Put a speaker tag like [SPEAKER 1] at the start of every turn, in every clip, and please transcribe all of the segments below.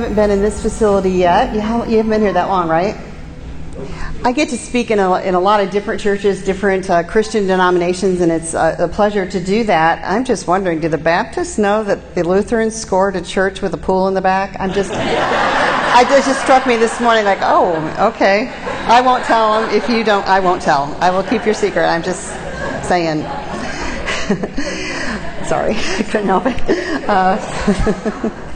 [SPEAKER 1] haven't been in this facility yet. You haven't, you haven't been here that long, right? I get to speak in a, in a lot of different churches, different uh, Christian denominations, and it's a, a, pleasure to do that. I'm just wondering, do the Baptists know that the Lutherans scored a church with a pool in the back? I'm just, I just, just struck me this morning, like, oh, okay. I won't tell them if you don't. I won't tell. I will keep your secret. I'm just saying. Sorry, I couldn't help it. Uh,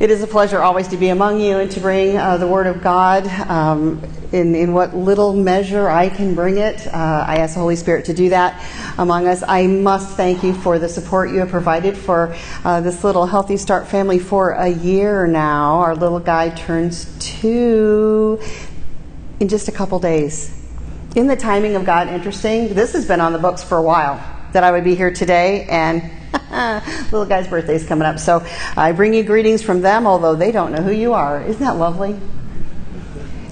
[SPEAKER 1] It is a pleasure always to be among you and to bring uh, the Word of God um, in, in what little measure I can bring it. Uh, I ask the Holy Spirit to do that among us. I must thank you for the support you have provided for uh, this little Healthy Start family for a year now. Our little guy turns two in just a couple days. In the timing of God, interesting. This has been on the books for a while that I would be here today, and little guy's birthday is coming up. So I bring you greetings from them, although they don't know who you are. Isn't that lovely?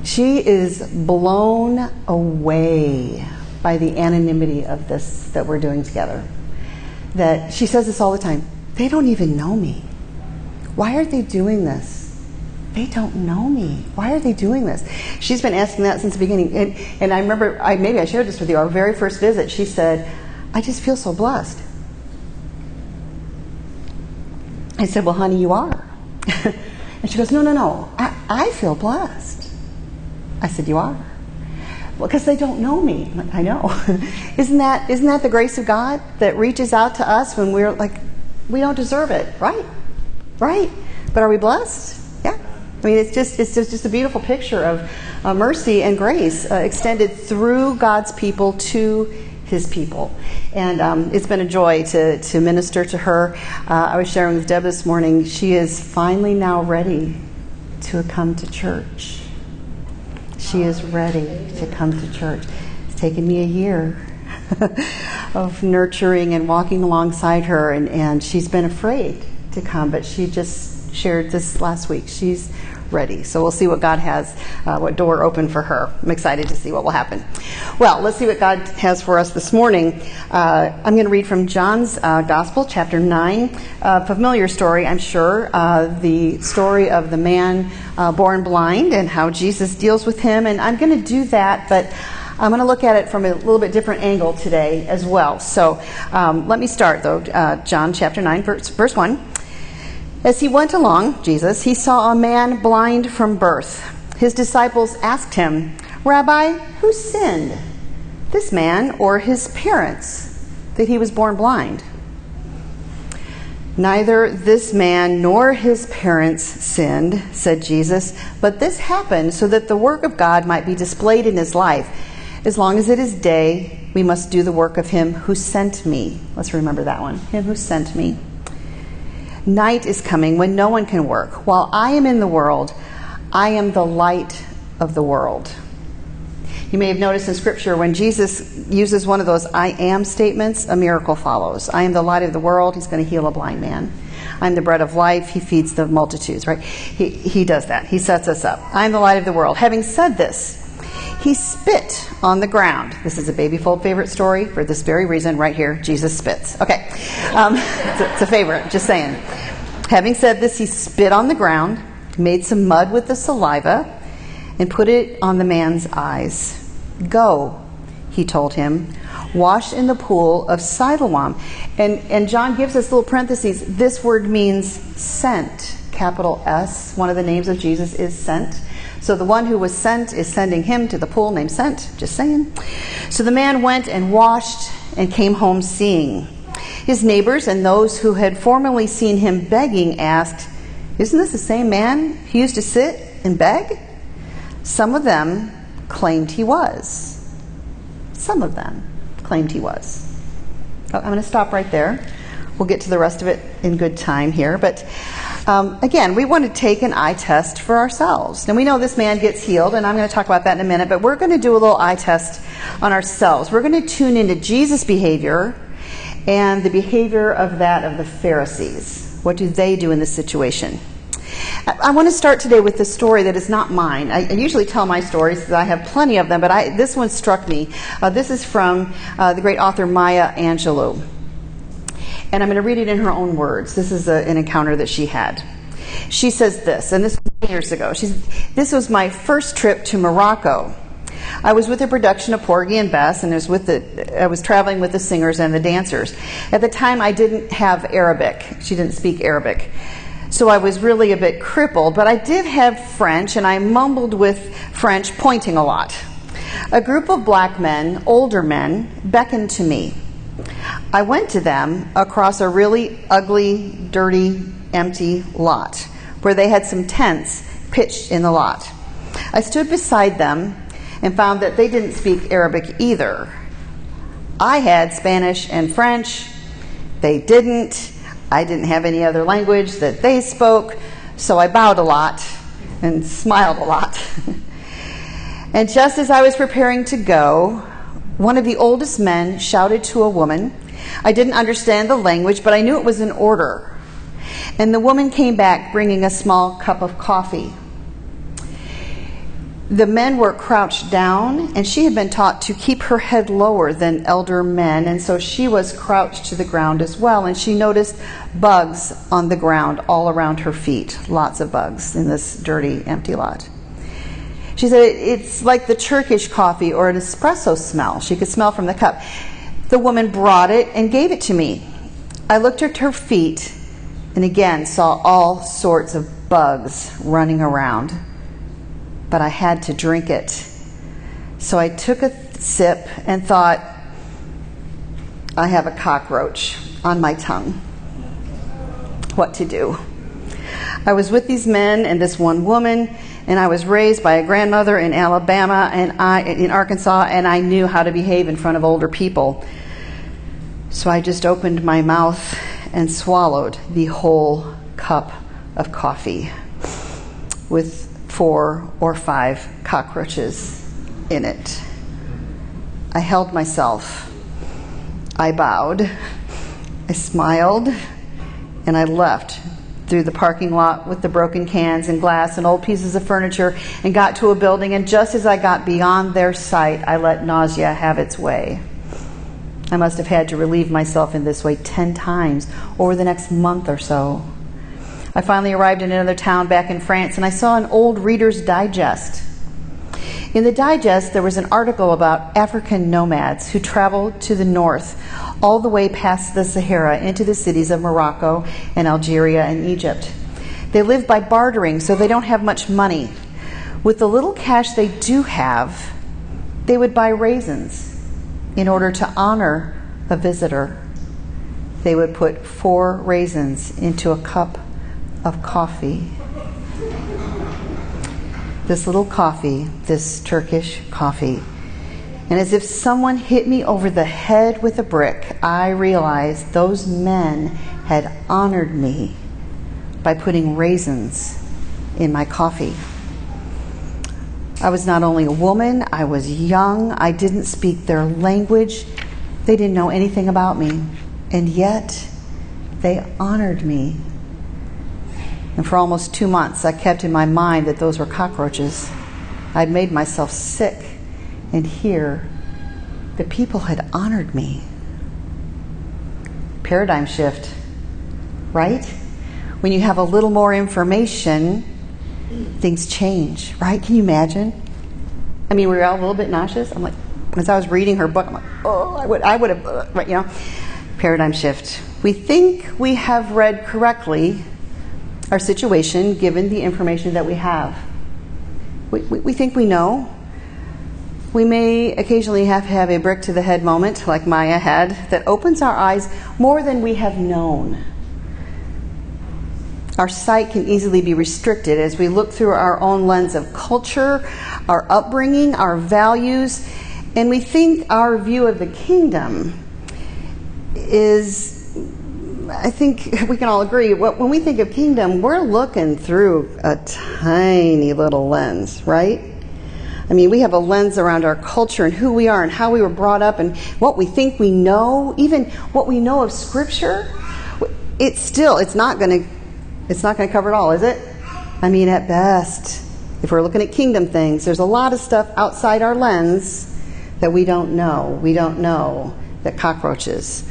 [SPEAKER 1] She is blown away by the anonymity of this that we're doing together. That she says this all the time. They don't even know me. Why are they doing this? They don't know me. Why are they doing this? She's been asking that since the beginning. And, and I remember, I, maybe I shared this with you, our very first visit, she said, I just feel so blessed. I said, Well, honey, you are. and she goes, No, no, no. I, I feel blessed. I said, You are. Well, because they don't know me. I know. isn't that isn't that the grace of God that reaches out to us when we're like, we don't deserve it, right? Right. But are we blessed? Yeah. I mean, it's just it's just, just a beautiful picture of uh, mercy and grace uh, extended through God's people to his people. And um, it's been a joy to, to minister to her. Uh, I was sharing with Deb this morning, she is finally now ready to come to church. She is ready to come to church. It's taken me a year of nurturing and walking alongside her, and, and she's been afraid to come, but she just shared this last week. She's ready. So we'll see what God has, uh, what door open for her. I'm excited to see what will happen. Well, let's see what God has for us this morning. Uh, I'm going to read from John's uh, Gospel, chapter 9. familiar story, I'm sure. Uh, the story of the man uh, born blind and how Jesus deals with him. And I'm going to do that, but I'm going to look at it from a little bit different angle today as well. So um, let me start, though. Uh, John chapter 9, verse, verse 1. As he went along, Jesus, he saw a man blind from birth. His disciples asked him, Rabbi, who sinned, this man or his parents, that he was born blind? Neither this man nor his parents sinned, said Jesus, but this happened so that the work of God might be displayed in his life. As long as it is day, we must do the work of him who sent me. Let's remember that one. Him who sent me. Night is coming when no one can work. While I am in the world, I am the light of the world. You may have noticed in Scripture when Jesus uses one of those I am statements, a miracle follows. I am the light of the world. He's going to heal a blind man. I'm the bread of life. He feeds the multitudes, right? He, he does that. He sets us up. I'm the light of the world. Having said this, he spit on the ground. This is a baby fold favorite story for this very reason, right here. Jesus spits. Okay. Um, it's, a, it's a favorite, just saying. Having said this, he spit on the ground, made some mud with the saliva, and put it on the man's eyes. Go, he told him, wash in the pool of Siloam. And, and John gives us little parentheses. This word means sent, capital S. One of the names of Jesus is sent. So the one who was sent is sending him to the pool named Sent, just saying. So the man went and washed and came home seeing. His neighbors and those who had formerly seen him begging asked, Isn't this the same man who used to sit and beg? Some of them claimed he was. Some of them claimed he was. Oh, I'm going to stop right there. We'll get to the rest of it in good time here. But um, again, we want to take an eye test for ourselves. And we know this man gets healed, and I'm going to talk about that in a minute, but we're going to do a little eye test on ourselves. We're going to tune into Jesus' behavior and the behavior of that of the Pharisees. What do they do in this situation? I want to start today with a story that is not mine. I, usually tell my stories, I have plenty of them, but I, this one struck me. Uh, this is from uh, the great author Maya Angelou. And I'm going to read it in her own words. This is a, an encounter that she had. She says this, and this was years ago. She's, this was my first trip to Morocco. I was with a production of Porgy and Bess, and I was with the I was traveling with the singers and the dancers. At the time, I didn't have Arabic. She didn't speak Arabic, so I was really a bit crippled. But I did have French, and I mumbled with French, pointing a lot. A group of black men, older men, beckoned to me. I went to them across a really ugly, dirty, empty lot where they had some tents pitched in the lot. I stood beside them and found that they didn't speak Arabic either. I had Spanish and French, they didn't. I didn't have any other language that they spoke, so I bowed a lot and smiled a lot. and just as I was preparing to go, one of the oldest men shouted to a woman. I didn't understand the language, but I knew it was an order. And the woman came back bringing a small cup of coffee. The men were crouched down, and she had been taught to keep her head lower than elder men, and so she was crouched to the ground as well. And she noticed bugs on the ground all around her feet lots of bugs in this dirty, empty lot. She said it's like the Turkish coffee or an espresso smell. She could smell from the cup. The woman brought it and gave it to me. I looked at her feet and again saw all sorts of bugs running around but I had to drink it. So I took a sip and thought, I have a cockroach on my tongue. What to do? I was with these men and this one woman, and I was raised by a grandmother in Alabama and I in Arkansas, and I knew how to behave in front of older people. So I just opened my mouth and swallowed the whole cup of coffee with four or five cockroaches in it. I held myself. I bowed. I smiled. And I left through the parking lot with the broken cans and glass and old pieces of furniture and got to a building. And just as I got beyond their sight, I let nausea have its way. I must have had to relieve myself in this way 10 times over the next month or so. I finally arrived in another town back in France and I saw an old Reader's Digest. In the digest, there was an article about African nomads who traveled to the north, all the way past the Sahara into the cities of Morocco and Algeria and Egypt. They live by bartering, so they don't have much money. With the little cash they do have, they would buy raisins in order to honor a visitor. They would put four raisins into a cup of coffee. This little coffee, this Turkish coffee. And as if someone hit me over the head with a brick, I realized those men had honored me by putting raisins in my coffee. I was not only a woman, I was young, I didn't speak their language, they didn't know anything about me, and yet they honored me and for almost two months, I kept in my mind that those were cockroaches. I'd made myself sick. And here, the people had honored me. Paradigm shift, right? When you have a little more information, things change, right? Can you imagine? I mean, we were all a little bit nauseous. I'm like, as I was reading her book, I'm like, oh, I would, I would have, uh, you know, paradigm shift. We think we have read correctly our situation given the information that we have. We, we, we, think we know. We may occasionally have to have a brick to the head moment, like Maya had, that opens our eyes more than we have known. Our sight can easily be restricted as we look through our own lens of culture, our upbringing, our values, and we think our view of the kingdom is I think we can all agree when we think of kingdom, we're looking through a tiny little lens, right? I mean, we have a lens around our culture and who we are and how we were brought up and what we think we know, even what we know of scripture. It's still it's not going to it's not going to cover it all, is it? I mean, at best, if we're looking at kingdom things, there's a lot of stuff outside our lens that we don't know. We don't know that cockroaches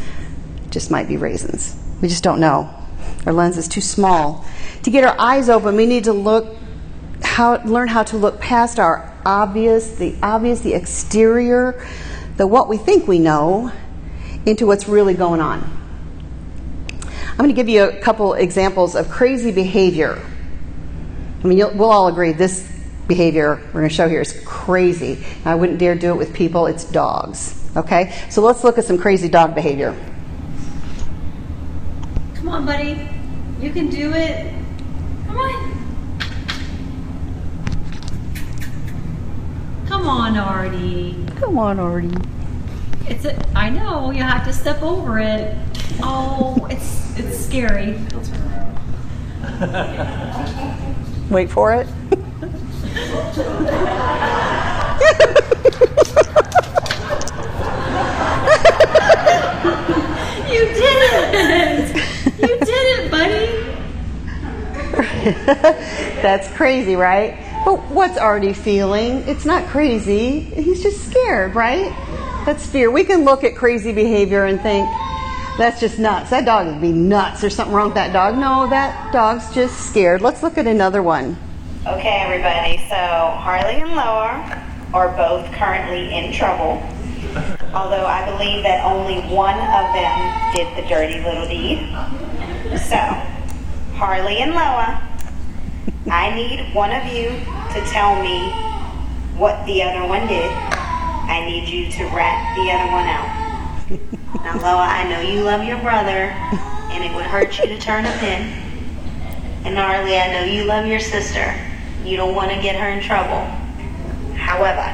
[SPEAKER 1] just might be raisins. We just don't know. Our lens is too small. To get our eyes open, we need to look how learn how to look past our obvious, the obvious, the exterior, the what we think we know, into what's really going on. I'm going to give you a couple examples of crazy behavior. I mean, we'll all agree this behavior we're going to show here is crazy. I wouldn't dare do it with people, it's dogs. Okay? So let's look at some crazy dog behavior.
[SPEAKER 2] Come on, buddy. You can do it. Come on. Come on, Artie.
[SPEAKER 1] Come on, Artie.
[SPEAKER 2] It's a, I know you have to step over it. Oh, it's it's scary.
[SPEAKER 1] Wait for it.
[SPEAKER 2] You did it! You did it, buddy.
[SPEAKER 1] That's crazy, right? But what's Artie feeling? It's not crazy. He's just scared, right? That's fear. We can look at crazy behavior and think, that's just nuts. That dog would be nuts. There's something wrong with that dog. No, that dog's just scared. Let's look at another one.
[SPEAKER 3] Okay, everybody. So Harley and Loa are both currently in trouble. Although I believe that only one of them did the dirty little deed. So, Harley and Loa, I need one of you to tell me what the other one did. I need you to rat the other one out. Now, Loa, I know you love your brother, and it would hurt you to turn him in. And Harley, I know you love your sister. You don't want to get her in trouble. However,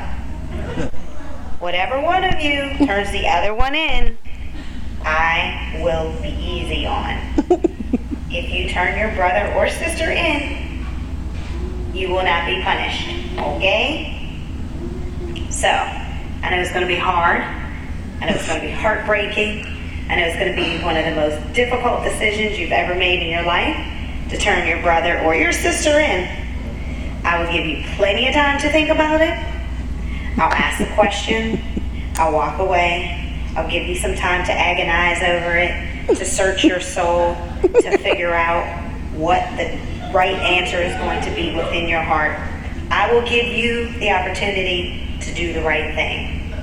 [SPEAKER 3] whatever one of you turns the other one in, I will be easy on. if you turn your brother or sister in, you will not be punished. Okay? So, I know it's going to be hard. I know it's going to be heartbreaking. I know it's going to be one of the most difficult decisions you've ever made in your life to turn your brother or your sister in. I will give you plenty of time to think about it. I'll ask a question. I'll walk away. I'll give you some time to agonize over it, to search your soul, to figure out what the right answer is going to be within your heart. I will give you the opportunity to do the right thing.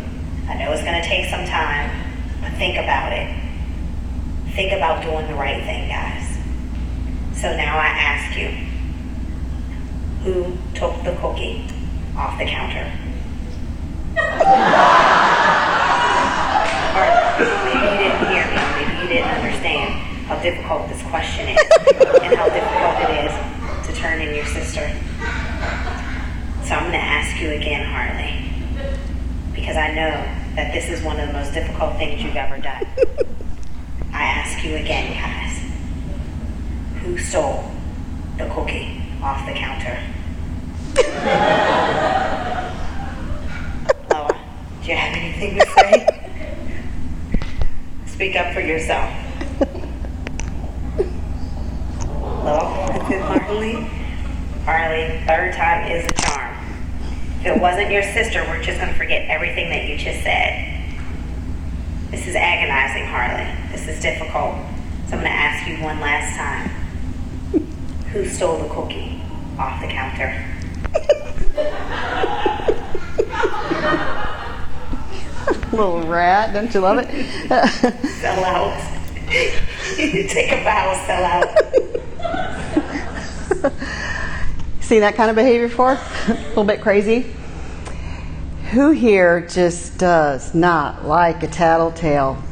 [SPEAKER 3] I know it's going to take some time, but think about it. Think about doing the right thing, guys. So now I ask you who took the cookie off the counter? or maybe you didn't hear me, maybe you didn't understand how difficult this question is and how difficult it is to turn So I'm going to ask you again, Harley, because I know that this is one of the most difficult things you've ever done. I ask you again, guys, who stole the cookie off the counter? Loa, do you have anything to say? Speak up for yourself. Loa, is it Harley? Harley, third time is a charm. If it wasn't your sister, we're just going to forget everything that you just said. This is agonizing, Harley. This is difficult. So I'm going to ask you one last time. Who stole the cookie off the counter?
[SPEAKER 1] Little rat, don't you love it?
[SPEAKER 3] Sell out. Take a bow, sell out.
[SPEAKER 1] Seen that kind of behavior before? a little bit crazy. Who here just does not like a tattletale?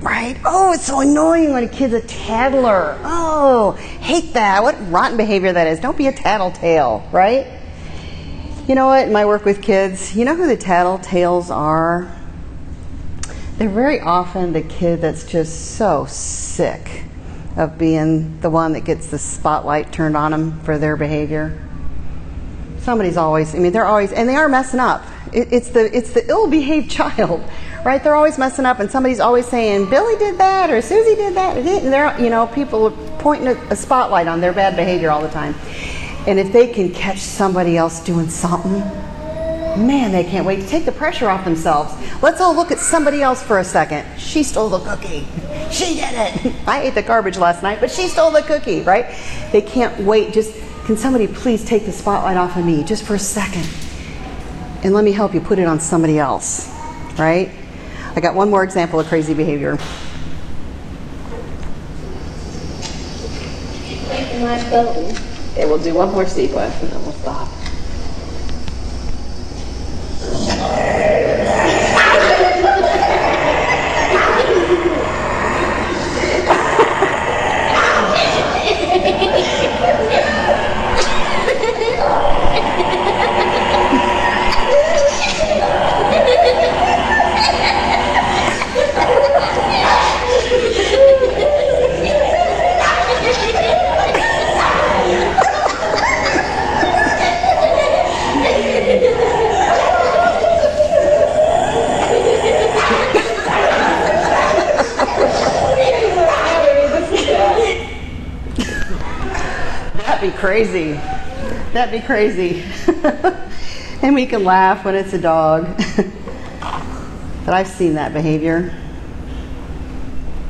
[SPEAKER 1] Right? Oh, it's so annoying when a kid's a tattler. Oh, hate that. What rotten behavior that is. Don't be a tattletale, right? You know what? In my work with kids, you know who the tattletales are? They're very often the kid that's just so sick of being the one that gets the spotlight turned on them for their behavior. Somebody's always, I mean, they're always, and they are messing up. It, it's the it's the ill-behaved child, right? They're always messing up, and somebody's always saying, "Billy did that," or "Susie did that," and they're, you know, people are pointing a, a spotlight on their bad behavior all the time. And if they can catch somebody else doing something, man, they can't wait to take the pressure off themselves. Let's all look at somebody else for a second. She stole the cookie. She did it. I ate the garbage last night, but she stole the cookie, right? They can't wait. Just, can somebody please take the spotlight off of me just for a second? And let me help you put it on somebody else, right? I got one more example of crazy behavior. Okay, we'll do one more sequence and then we'll stop. That'd be crazy. That'd be crazy. and we can laugh when it's a dog. but I've seen that behavior.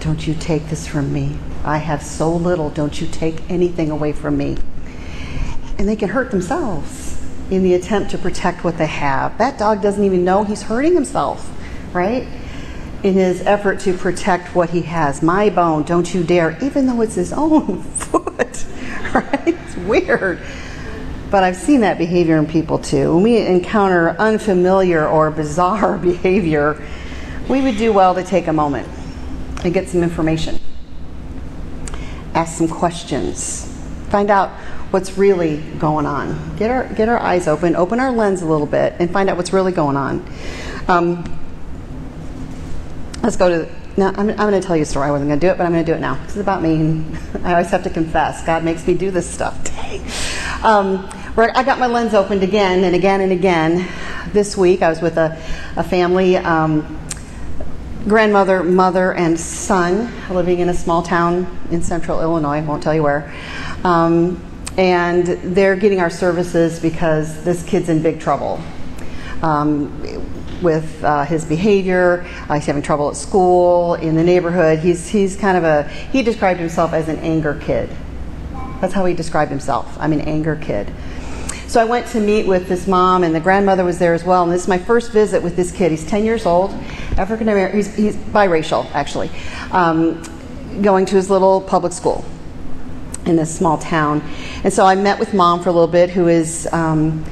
[SPEAKER 1] Don't you take this from me. I have so little. Don't you take anything away from me. And they can hurt themselves in the attempt to protect what they have. That dog doesn't even know he's hurting himself, right? In his effort to protect what he has. My bone, don't you dare, even though it's his own foot, right? It's weird. But I've seen that behavior in people too. When we encounter unfamiliar or bizarre behavior, we would do well to take a moment and get some information. Ask some questions. Find out what's really going on. Get our, get our eyes open, open our lens a little bit, and find out what's really going on. Um, let's go to. Now, I'm, I'm going to tell you a story. I wasn't going to do it, but I'm going to do it now. This is about me. I always have to confess. God makes me do this stuff. Um, where I got my lens opened again and again and again. This week, I was with a, a family. Um, grandmother, mother, and son living in a small town in central Illinois, won't tell you where. Um, and they're getting our services because this kid's in big trouble um, with uh, his behavior. Uh, he's having trouble at school, in the neighborhood. He's, he's kind of a, he described himself as an anger kid. That's how he described himself. I'm an anger kid. So I went to meet with this mom, and the grandmother was there as well. And this is my first visit with this kid. He's 10 years old, African American. He's, he's, biracial, actually, um, going to his little public school in this small town. And so I met with mom for a little bit, who is um,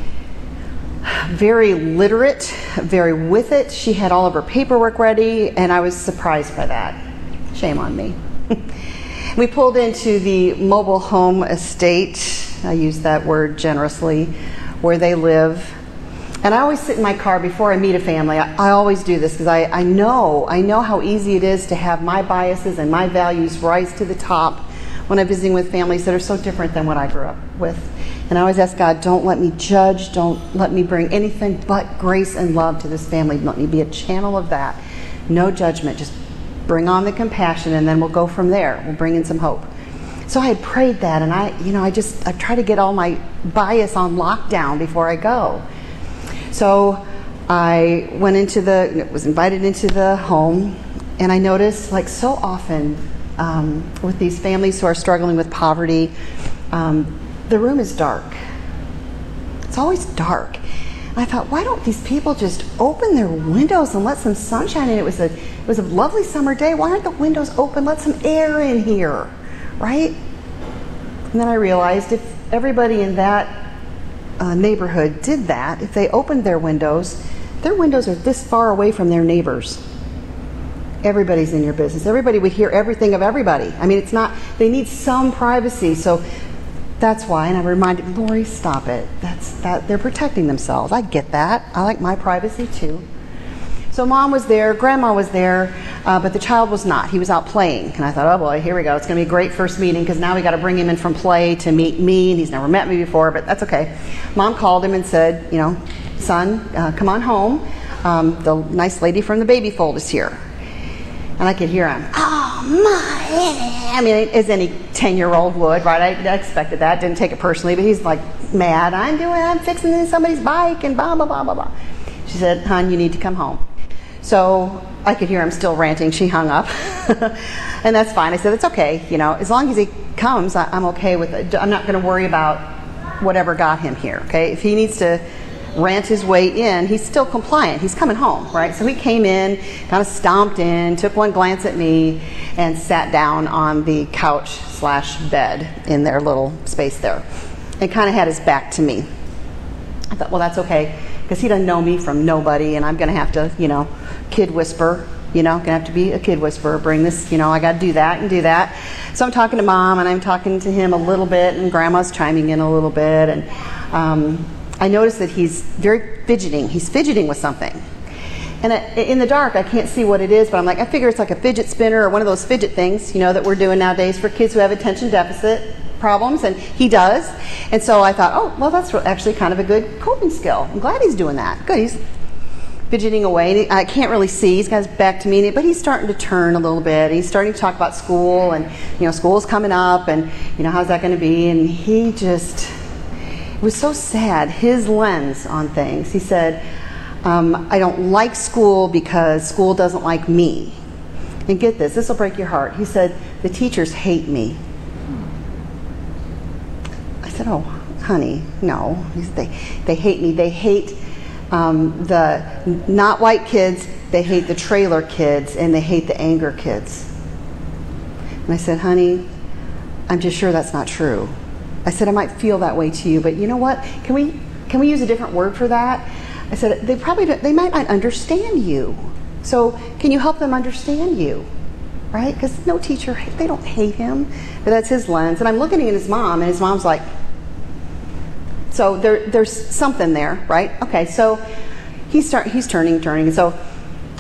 [SPEAKER 1] very literate, very with it. She had all of her paperwork ready, and I was surprised by that. Shame on me. we pulled into the mobile home estate. I use that word generously, where they live. And I always sit in my car before I meet a family. I, I always do this because I, I know I know how easy it is to have my biases and my values rise to the top when I'm visiting with families that are so different than what I grew up with. And I always ask God, don't let me judge, don't let me bring anything but grace and love to this family. Let me be a channel of that. No judgment, just bring on the compassion and then we'll go from there. We'll bring in some hope. So I prayed that and I, you know, I just I try to get all my bias on lockdown before I go. So I went into the was invited into the home and I noticed like so often um, with these families who are struggling with poverty, um, the room is dark. It's always dark. I thought, why don't these people just open their windows and let some sunshine in? It was a it was a lovely summer day. Why aren't the windows open? Let some air in here, right? And then I realized if everybody in that uh, neighborhood did that, if they opened their windows, their windows are this far away from their neighbors. Everybody's in your business. Everybody would hear everything of everybody. I mean, it's not, they need some privacy. So that's why, and I reminded Lori, stop it. That's that they're protecting themselves. I get that. I like my privacy too. So mom was there, grandma was there, uh, but the child was not. He was out playing, and I thought, oh boy, here we go. It's going to be a great first meeting because now we got to bring him in from play to meet me, and he's never met me before, but that's okay. Mom called him and said, you know, son, uh, come on home. Um, the nice lady from the baby fold is here. And I could hear him, oh my, I mean, as any 10 year old would, right? I, I, expected that, didn't take it personally, but he's like mad. I'm doing, I'm fixing somebody's bike and blah, blah, blah, blah, blah. She said, hon, you need to come home. So I could hear him still ranting. She hung up. and that's fine. I said, it's okay. You know, as long as he comes, I, am okay with it. I'm not going to worry about whatever got him here, okay? If he needs to rant his way in, he's still compliant. He's coming home, right? So he came in, kind of stomped in, took one glance at me, and sat down on the couch slash bed in their little space there, and kind of had his back to me. I thought, well, that's okay, because he doesn't know me from nobody, and I'm going to have to, you know, kid whisper. You know, gonna have to be a kid whisperer. Bring this, you know, I got to do that and do that. So I'm talking to mom, and I'm talking to him a little bit, and grandma's chiming in a little bit, and um, I notice that he's very fidgeting. He's fidgeting with something. And in the dark, I can't see what it is, but I'm like, I figure it's like a fidget spinner or one of those fidget things, you know, that we're doing nowadays for kids who have attention deficit problems, and he does. And so I thought, oh, well, that's actually kind of a good coping skill. I'm glad he's doing that. Good. He's fidgeting away. I can't really see. He's got his back to me, but he's starting to turn a little bit. He's starting to talk about school, and you know, school's coming up, and you know, how's that going to be? And he just was so sad, his lens on things. He said, um, I don't like school because school doesn't like me. And get this, this will break your heart. He said, The teachers hate me. I said, Oh, honey, no. They, they hate me. They hate um, the not white kids, they hate the trailer kids, and they hate the anger kids. And I said, Honey, I'm just sure that's not true. I said I might feel that way to you, but you know what? Can we can we use a different word for that? I said they probably they might not understand you. So can you help them understand you? Right? Because no teacher they don't hate him, but that's his lens. And I'm looking at his mom, and his mom's like. So there, there's something there, right? Okay, so he's start he's turning, turning, so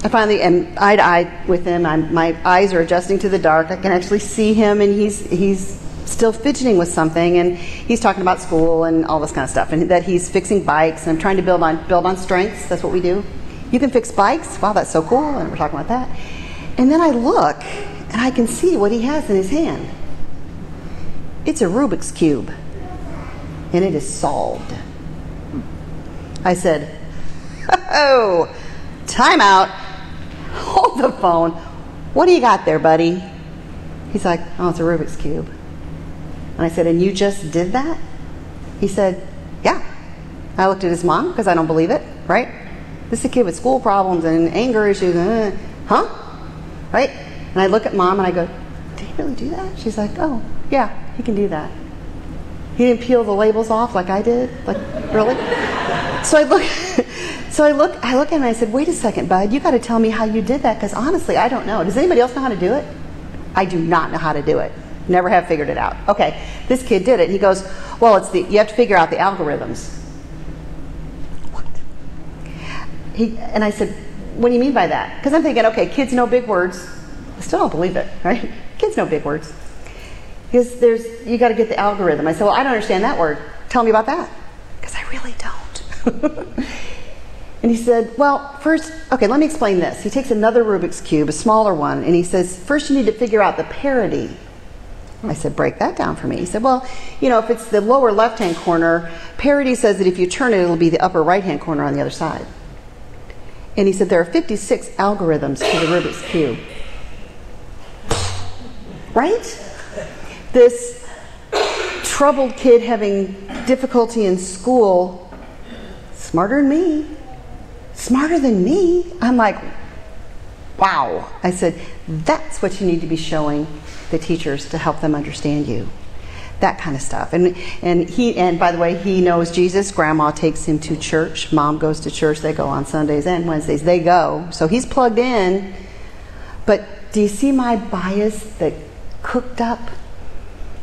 [SPEAKER 1] I finally am eye to eye with him. I'm, my eyes are adjusting to the dark. I can actually see him, and he's he's still fidgeting with something and he's talking about school and all this kind of stuff and that he's fixing bikes and I'm trying to build on build on strengths. That's what we do. You can fix bikes. Wow, that's so cool. And we're talking about that. And then I look and I can see what he has in his hand. It's a Rubik's cube. And it is solved. I said, "Oh, time out. Hold the phone. What do you got there, buddy?" He's like, "Oh, it's a Rubik's cube." And I said, And you just did that? He said, Yeah. I looked at his mom because I don't believe it, right? This is a kid with school problems and anger issues. Uh, huh? Right? And I look at mom and I go, Did he really do that? She's like, Oh, yeah, he can do that. He didn't peel the labels off like I did. Like, really? so I look. So I look, I look at him and I said, "Wait a second, bud. You got to tell me how you did that, because honestly, I don't know. Does anybody else know how to do it? I do not know how to do it. Never have figured it out. Okay, this kid did it. He goes, Well, it's the you have to figure out the algorithms. What? He, and I said, What do you mean by that? Because I'm thinking, okay, kids know big words. I still don't believe it, right? Kids know big words. Because there's you got to get the algorithm. I said, Well, I don't understand that word. Tell me about that. Because I really don't. And he said, Well, first, okay, let me explain this. He takes another Rubik's Cube, a smaller one, and he says, First, you need to figure out the parity I said, break that down for me. He said, well, you know, if it's the lower left hand corner, parity says that if you turn it, it'll be the upper right hand corner on the other side. And he said, there are 56 algorithms to the Rubik's Cube. Right? This troubled kid having difficulty in school, smarter than me, smarter than me. I'm like, wow. I said, that's what you need to be showing the teachers to help them understand you. That kind of stuff. And and he and by the way, he knows Jesus. Grandma takes him to church. Mom goes to church. They go on Sundays and Wednesdays. They go. So he's plugged in. But do you see my bias that cooked up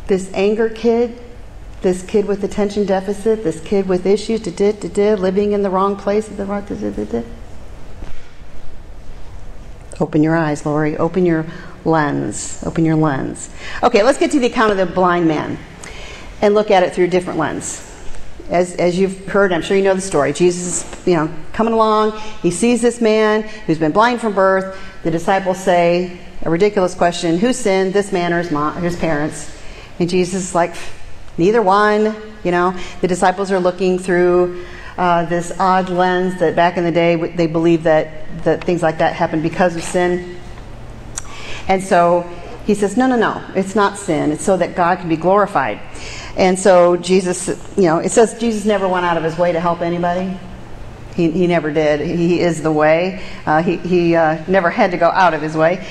[SPEAKER 1] this anger kid, this kid with attention deficit, this kid with issues, da, da, da, da, living in the wrong place at the wrong. Da, da, da, da. Open your eyes, Lori. Open your lens. Open your lens. Okay, let's get to the account of the blind man and look at it through a different lens. As, as you've heard, I'm sure you know the story. Jesus is, you know, coming along. He sees this man who's been blind from birth. The disciples say a ridiculous question: Who sinned, this man or his mom, his parents? And Jesus is like, neither one. You know, the disciples are looking through uh, this odd lens that back in the day they believed that, that things like that happened because of sin. And so he says, no, no, no, it's not sin. It's so that God can be glorified. And so Jesus, you know, it says Jesus never went out of his way to help anybody. He, he never did. He is the way. Uh, he he uh, never had to go out of his way.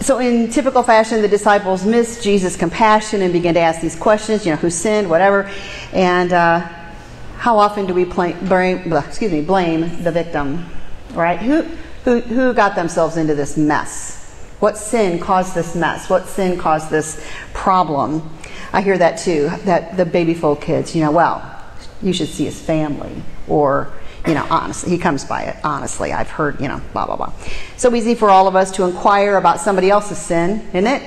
[SPEAKER 1] So, in typical fashion, the disciples missed Jesus' compassion and began to ask these questions. You know, who sinned, whatever. And uh, how often do we blame, excuse me, blame the victim, right? Who, who, who got themselves into this mess? What sin caused this mess? What sin caused this problem? I hear that too. That the baby fold kids, you know, well, you should see his family, or you know, honestly, he comes by it. Honestly, I've heard, you know, blah, blah, blah. So easy for all of us to inquire about somebody else's sin, isn't it?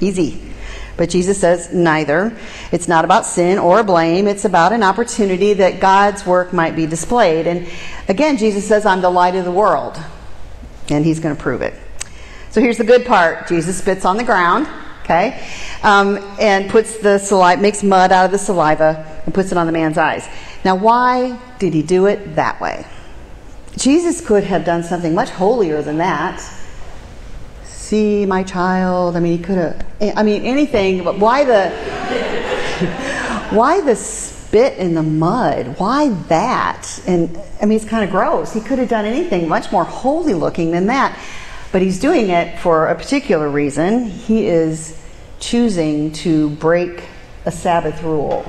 [SPEAKER 1] Easy. But Jesus says neither. It's not about sin or blame. It's about an opportunity that God's work might be displayed. And again, Jesus says, I'm the light of the world. And he's going to prove it. So here's the good part Jesus spits on the ground, okay, um, and puts the saliva, makes mud out of the saliva and puts it on the man's eyes. Now, why did he do it that way? Jesus could have done something much holier than that. See, my child. I mean, he could have. I mean, anything. But why the? why the spit in the mud? Why that? And I mean, it's kind of gross. He could have done anything much more holy looking than that. But he's doing it for a particular reason. He is choosing to break a Sabbath rule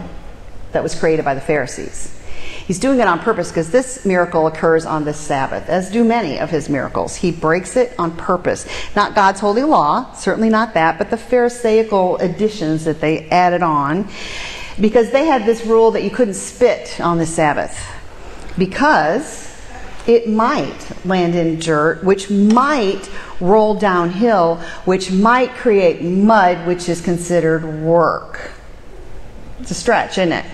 [SPEAKER 1] that was created by the Pharisees. He's doing it on purpose because this miracle occurs on the Sabbath, as do many of his miracles. He breaks it on purpose. Not God's holy law, certainly not that, but the Pharisaical additions that they added on because they had this rule that you couldn't spit on the Sabbath because it might land in dirt, which might roll downhill, which might create mud, which is considered work. It's a stretch, isn't it?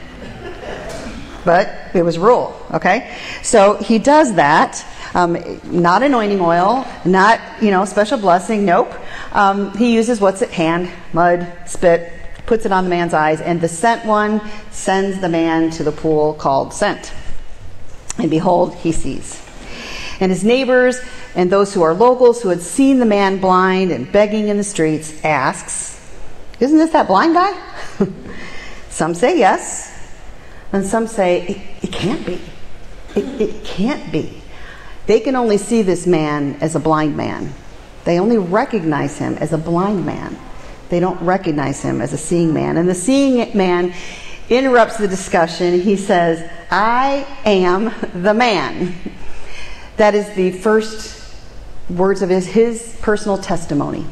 [SPEAKER 1] but it was rule, okay? So he does that. Um, not anointing oil, not, you know, special blessing, nope. Um, he uses what's at hand mud, spit, puts it on the man's eyes, and the sent one sends the man to the pool called sent. And behold, he sees. And his neighbors and those who are locals who had seen the man blind and begging in the streets asks, Isn't this that blind guy? some say yes, and some say, it, it can't be. It, it can't be. They can only see this man as a blind man. They only recognize him as a blind man. They don't recognize him as a seeing man. And the seeing man interrupts the discussion. He says, I am the man. That is the first words of his, his personal testimony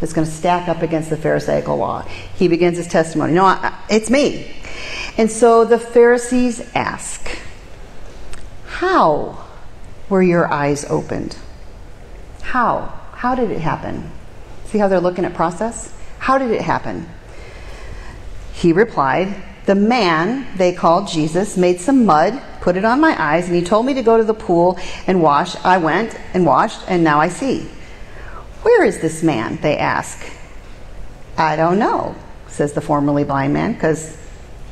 [SPEAKER 1] that's going to stack up against the Pharisaical law. He begins his testimony. No, I, it's me. And so the Pharisees ask, How were your eyes opened? How? How did it happen? See how they're looking at process? How did it happen? He replied, The man they called Jesus made some mud, put it on my eyes, and he told me to go to the pool and wash. I went and washed, and now I see. Where is this man? They ask. I don't know, says the formerly blind man, because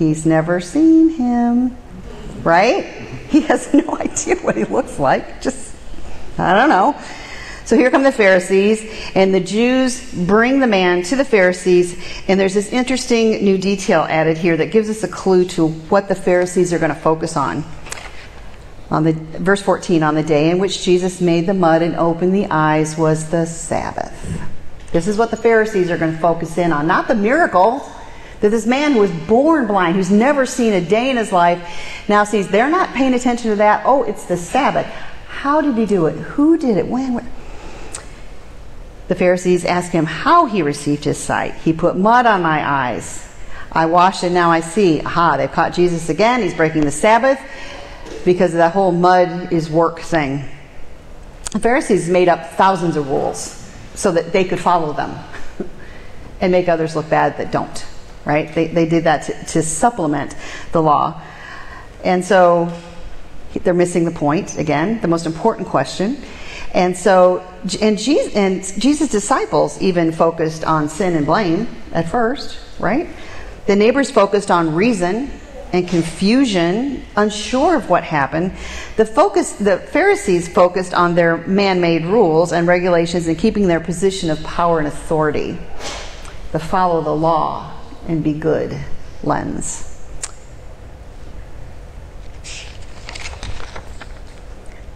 [SPEAKER 1] He's never seen him, right? He has no idea what he looks like. Just, I don't know. So here come the Pharisees, and the Jews bring the man to the Pharisees, and there's this interesting new detail added here that gives us a clue to what the Pharisees are going to focus on. On the verse 14, on the day in which Jesus made the mud and opened the eyes was the Sabbath. This is what the Pharisees are going to focus in on, not the miracle, that this man who was born blind, who's never seen a day in his life, now sees they're not paying attention to that. Oh, it's the Sabbath. How did he do it? Who did it? When? The Pharisees asked him how he received his sight. He put mud on my eyes. I washed and now I see. Aha, they've caught Jesus again. He's breaking the Sabbath because of that whole mud is work thing. The Pharisees made up thousands of rules so that they could follow them and make others look bad that don't right? They, they did that to, to supplement the law. And so they're missing the point again, the most important question. And so, and Jesus, and Jesus' disciples even focused on sin and blame at first, right? The neighbors focused on reason and confusion, unsure of what happened. The focus, the Pharisees focused on their man-made rules and regulations and keeping their position of power and authority. The follow the law and be good lens.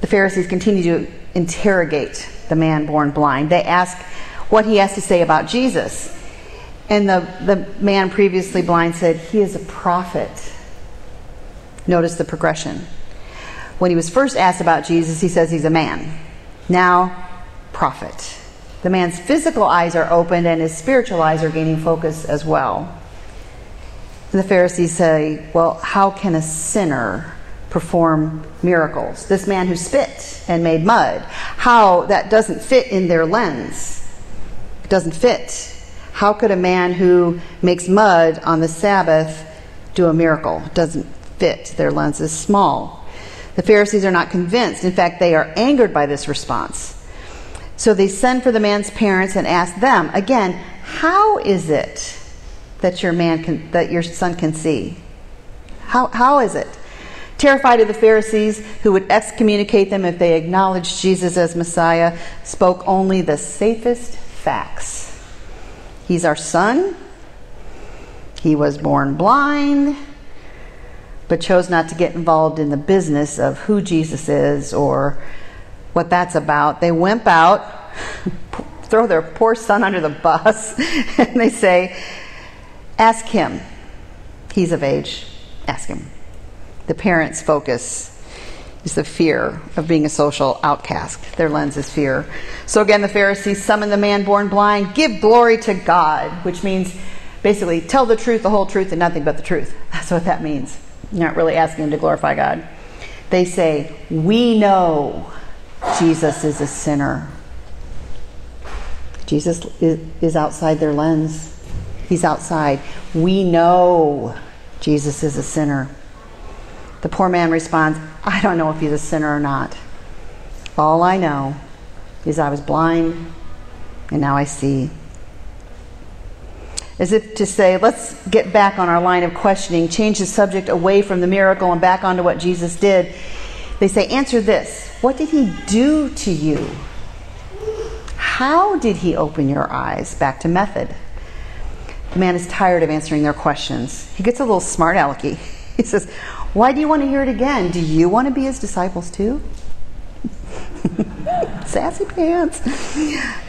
[SPEAKER 1] The Pharisees continue to interrogate the man born blind. They ask what he has to say about Jesus. And the, the man previously blind said, He is a prophet. Notice the progression. When he was first asked about Jesus, he says he's a man. Now, prophet. The man's physical eyes are opened and his spiritual eyes are gaining focus as well. And the Pharisees say, Well, how can a sinner perform miracles? This man who spit and made mud, how that doesn't fit in their lens. It doesn't fit. How could a man who makes mud on the Sabbath do a miracle? It doesn't fit. Their lens is small. The Pharisees are not convinced. In fact, they are angered by this response. So they send for the man's parents and ask them again, how is it that your man can, that your son can see? How, how is it? Terrified of the Pharisees who would excommunicate them if they acknowledged Jesus as Messiah, spoke only the safest facts. He's our son. He was born blind, but chose not to get involved in the business of who Jesus is or what that's about. They wimp out, throw their poor son under the bus, and they say, Ask him. He's of age. Ask him. The parents' focus is the fear of being a social outcast. Their lens is fear. So again, the Pharisees summon the man born blind, give glory to God, which means basically tell the truth, the whole truth, and nothing but the truth. That's what that means. You're not really asking him to glorify God. They say, We know Jesus is a sinner. Jesus is outside their lens. He's outside. We know Jesus is a sinner. The poor man responds, I don't know if he's a sinner or not. All I know is I was blind and now I see. As if to say, let's get back on our line of questioning, change the subject away from the miracle and back onto what Jesus did. They say, Answer this What did he do to you? How did he open your eyes? Back to method. The man is tired of answering their questions. He gets a little smart alecky. He says, Why do you want to hear it again? Do you want to be his disciples too? Sassy pants.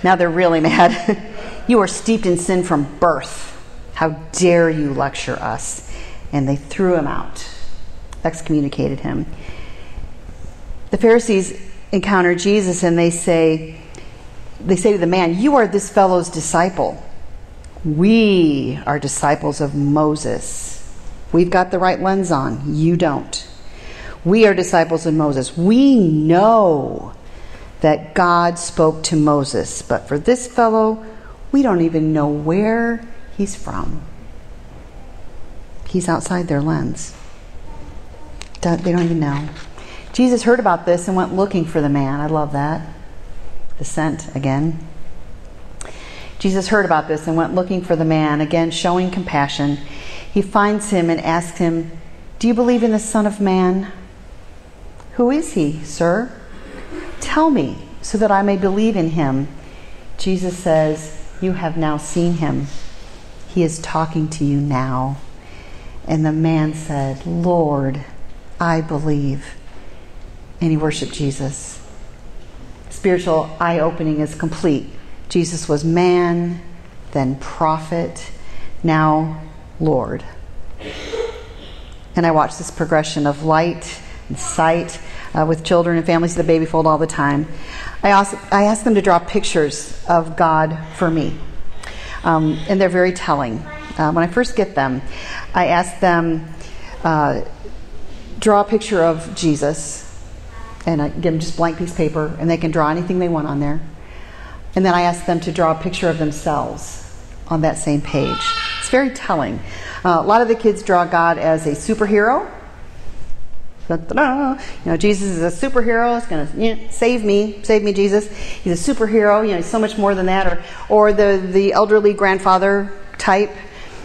[SPEAKER 1] Now they're really mad. you are steeped in sin from birth. How dare you lecture us? And they threw him out, excommunicated him. The Pharisees encounter Jesus and they say, they say to the man, You are this fellow's disciple. We are disciples of Moses. We've got the right lens on. You don't. We are disciples of Moses. We know that God spoke to Moses, but for this fellow, we don't even know where he's from. He's outside their lens. They don't even know. Jesus heard about this and went looking for the man. I love that. The scent again. Jesus heard about this and went looking for the man, again showing compassion. He finds him and asks him, Do you believe in the Son of Man? Who is he, sir? Tell me so that I may believe in him. Jesus says, You have now seen him. He is talking to you now. And the man said, Lord, I believe and he worshiped Jesus. Spiritual eye opening is complete. Jesus was man, then prophet, now Lord. And I watch this progression of light and sight uh, with children and families at the baby fold all the time. I, also, I ask them to draw pictures of God for me, um, and they're very telling. Uh, when I first get them, I ask them uh, draw a picture of Jesus and I give them just blank piece of paper, and they can draw anything they want on there. And then I ask them to draw a picture of themselves on that same page. It's very telling. Uh, a lot of the kids draw God as a superhero. Da-da-da. You know, Jesus is a superhero. He's going to save me, save me, Jesus. He's a superhero. You know, he's so much more than that. Or, or the the elderly grandfather type.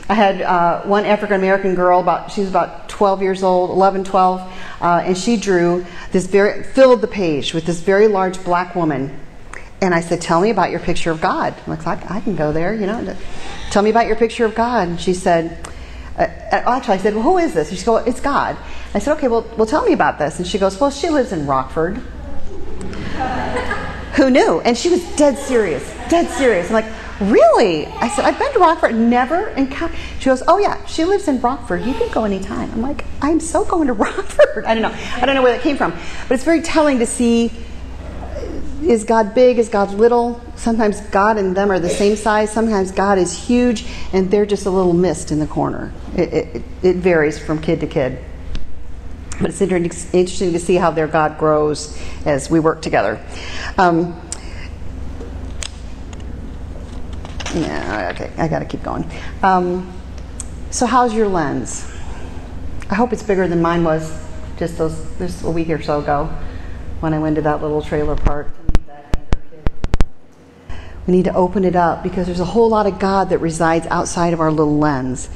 [SPEAKER 1] I had uh, one African American girl about she was about 12 years old, 11, 12, uh, and she drew this very, filled the page with this very large black woman. And I said, Tell me about your picture of God. Like, I, can go there, you know. Tell me about your picture of God. And she said, uh, actually, I said, Well, who is this? And she goes, It's God. I said, Okay, well, well, tell me about this. And she goes, Well, she lives in Rockford. who knew? And she was dead serious, dead serious. I'm like, Really? I said, I've been to Rockford, never encountered. She goes, Oh, yeah, she lives in Rockford. You can go anytime. I'm like, I'm so going to Rockford. I don't know. I don't know where that came from. But it's very telling to see is God big? Is God little? Sometimes God and them are the same size. Sometimes God is huge and they're just a little mist in the corner. It, it, it varies from kid to kid. But it's interesting to see how their God grows as we work together. Um, yeah, okay, I got to keep going. Um, so, how's your lens? I hope it's bigger than mine was just those just a week or so ago when I went to that little trailer park. We need to open it up because there's a whole lot of God that resides outside of our little lens.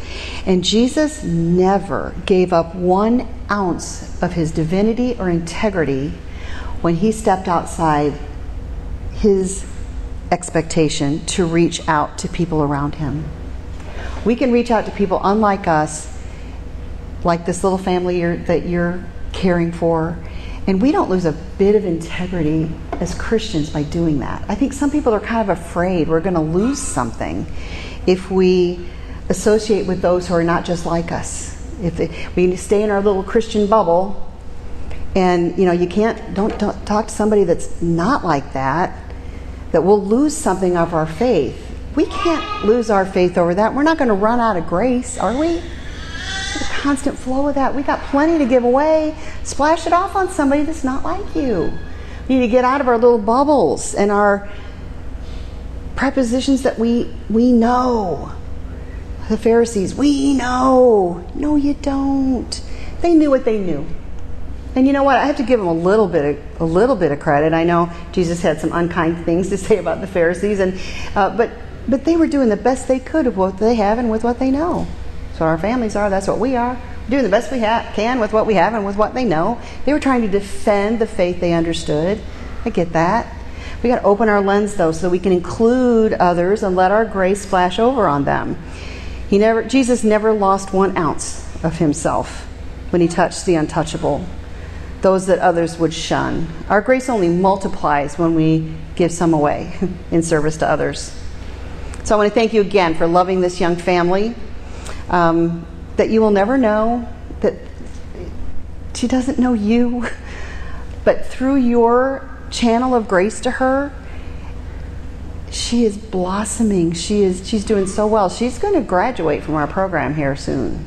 [SPEAKER 1] And Jesus never gave up one ounce of his divinity or integrity when he stepped outside his expectation to reach out to people around him. We can reach out to people unlike us, like this little family you're, that you're caring for, and we don't lose a bit of integrity as Christians by doing that. I think some people are kind of afraid we're going to lose something if we associate with those who are not just like us. If we stay in our little Christian bubble, and you know you can't don't, don't talk to somebody that's not like that, that we'll lose something of our faith. We can't lose our faith over that. We're not going to run out of grace, are we? Constant flow of that. We got plenty to give away. Splash it off on somebody that's not like you. We need to get out of our little bubbles and our prepositions that we we know. The Pharisees, we know. No, you don't. They knew what they knew. And you know what? I have to give them a little bit of, a little bit of credit. I know Jesus had some unkind things to say about the Pharisees, and uh, but but they were doing the best they could of what they have and with what they know. So our families are. That's what we are. Doing the best we can with what we have and with what they know. They were trying to defend the faith they understood. I get that. We got to open our lens though, so we can include others and let our grace splash over on them. He never, Jesus never lost one ounce of himself when he touched the untouchable, those that others would shun. Our grace only multiplies when we give some away in service to others. So I want to thank you again for loving this young family. Um, that you will never know, that she doesn't know you, but through your channel of grace to her, she is blossoming. She is she's doing so well. She's going to graduate from our program here soon.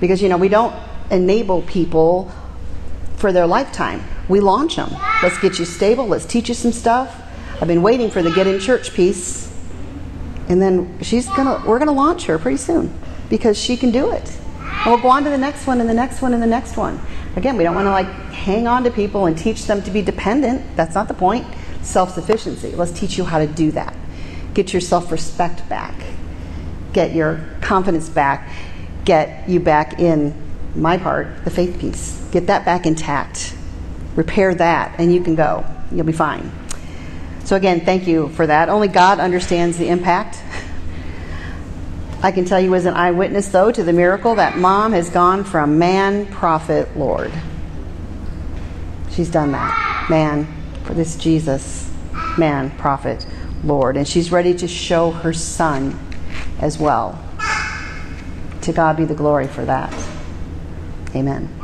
[SPEAKER 1] Because you know, we don't enable people for their lifetime. We launch them. Let's get you stable. Let's teach you some stuff. I've been waiting for the get in church piece. And then she's going to we're going to launch her pretty soon because she can do it. And we'll go on to the next one and the next one and the next one. Again, we don't want to like hang on to people and teach them to be dependent. That's not the point. Self sufficiency. Let's teach you how to do that. Get your self respect back. Get your confidence back. Get you back in my part, the faith piece. Get that back intact. Repair that, and you can go. You'll be fine. So, again, thank you for that. Only God understands the impact I can tell you as an eyewitness, though, to the miracle that mom has gone from man, prophet, Lord. She's done that. Man, for this Jesus, man, prophet, Lord. And she's ready to show her son as well. To God be the glory for that. Amen.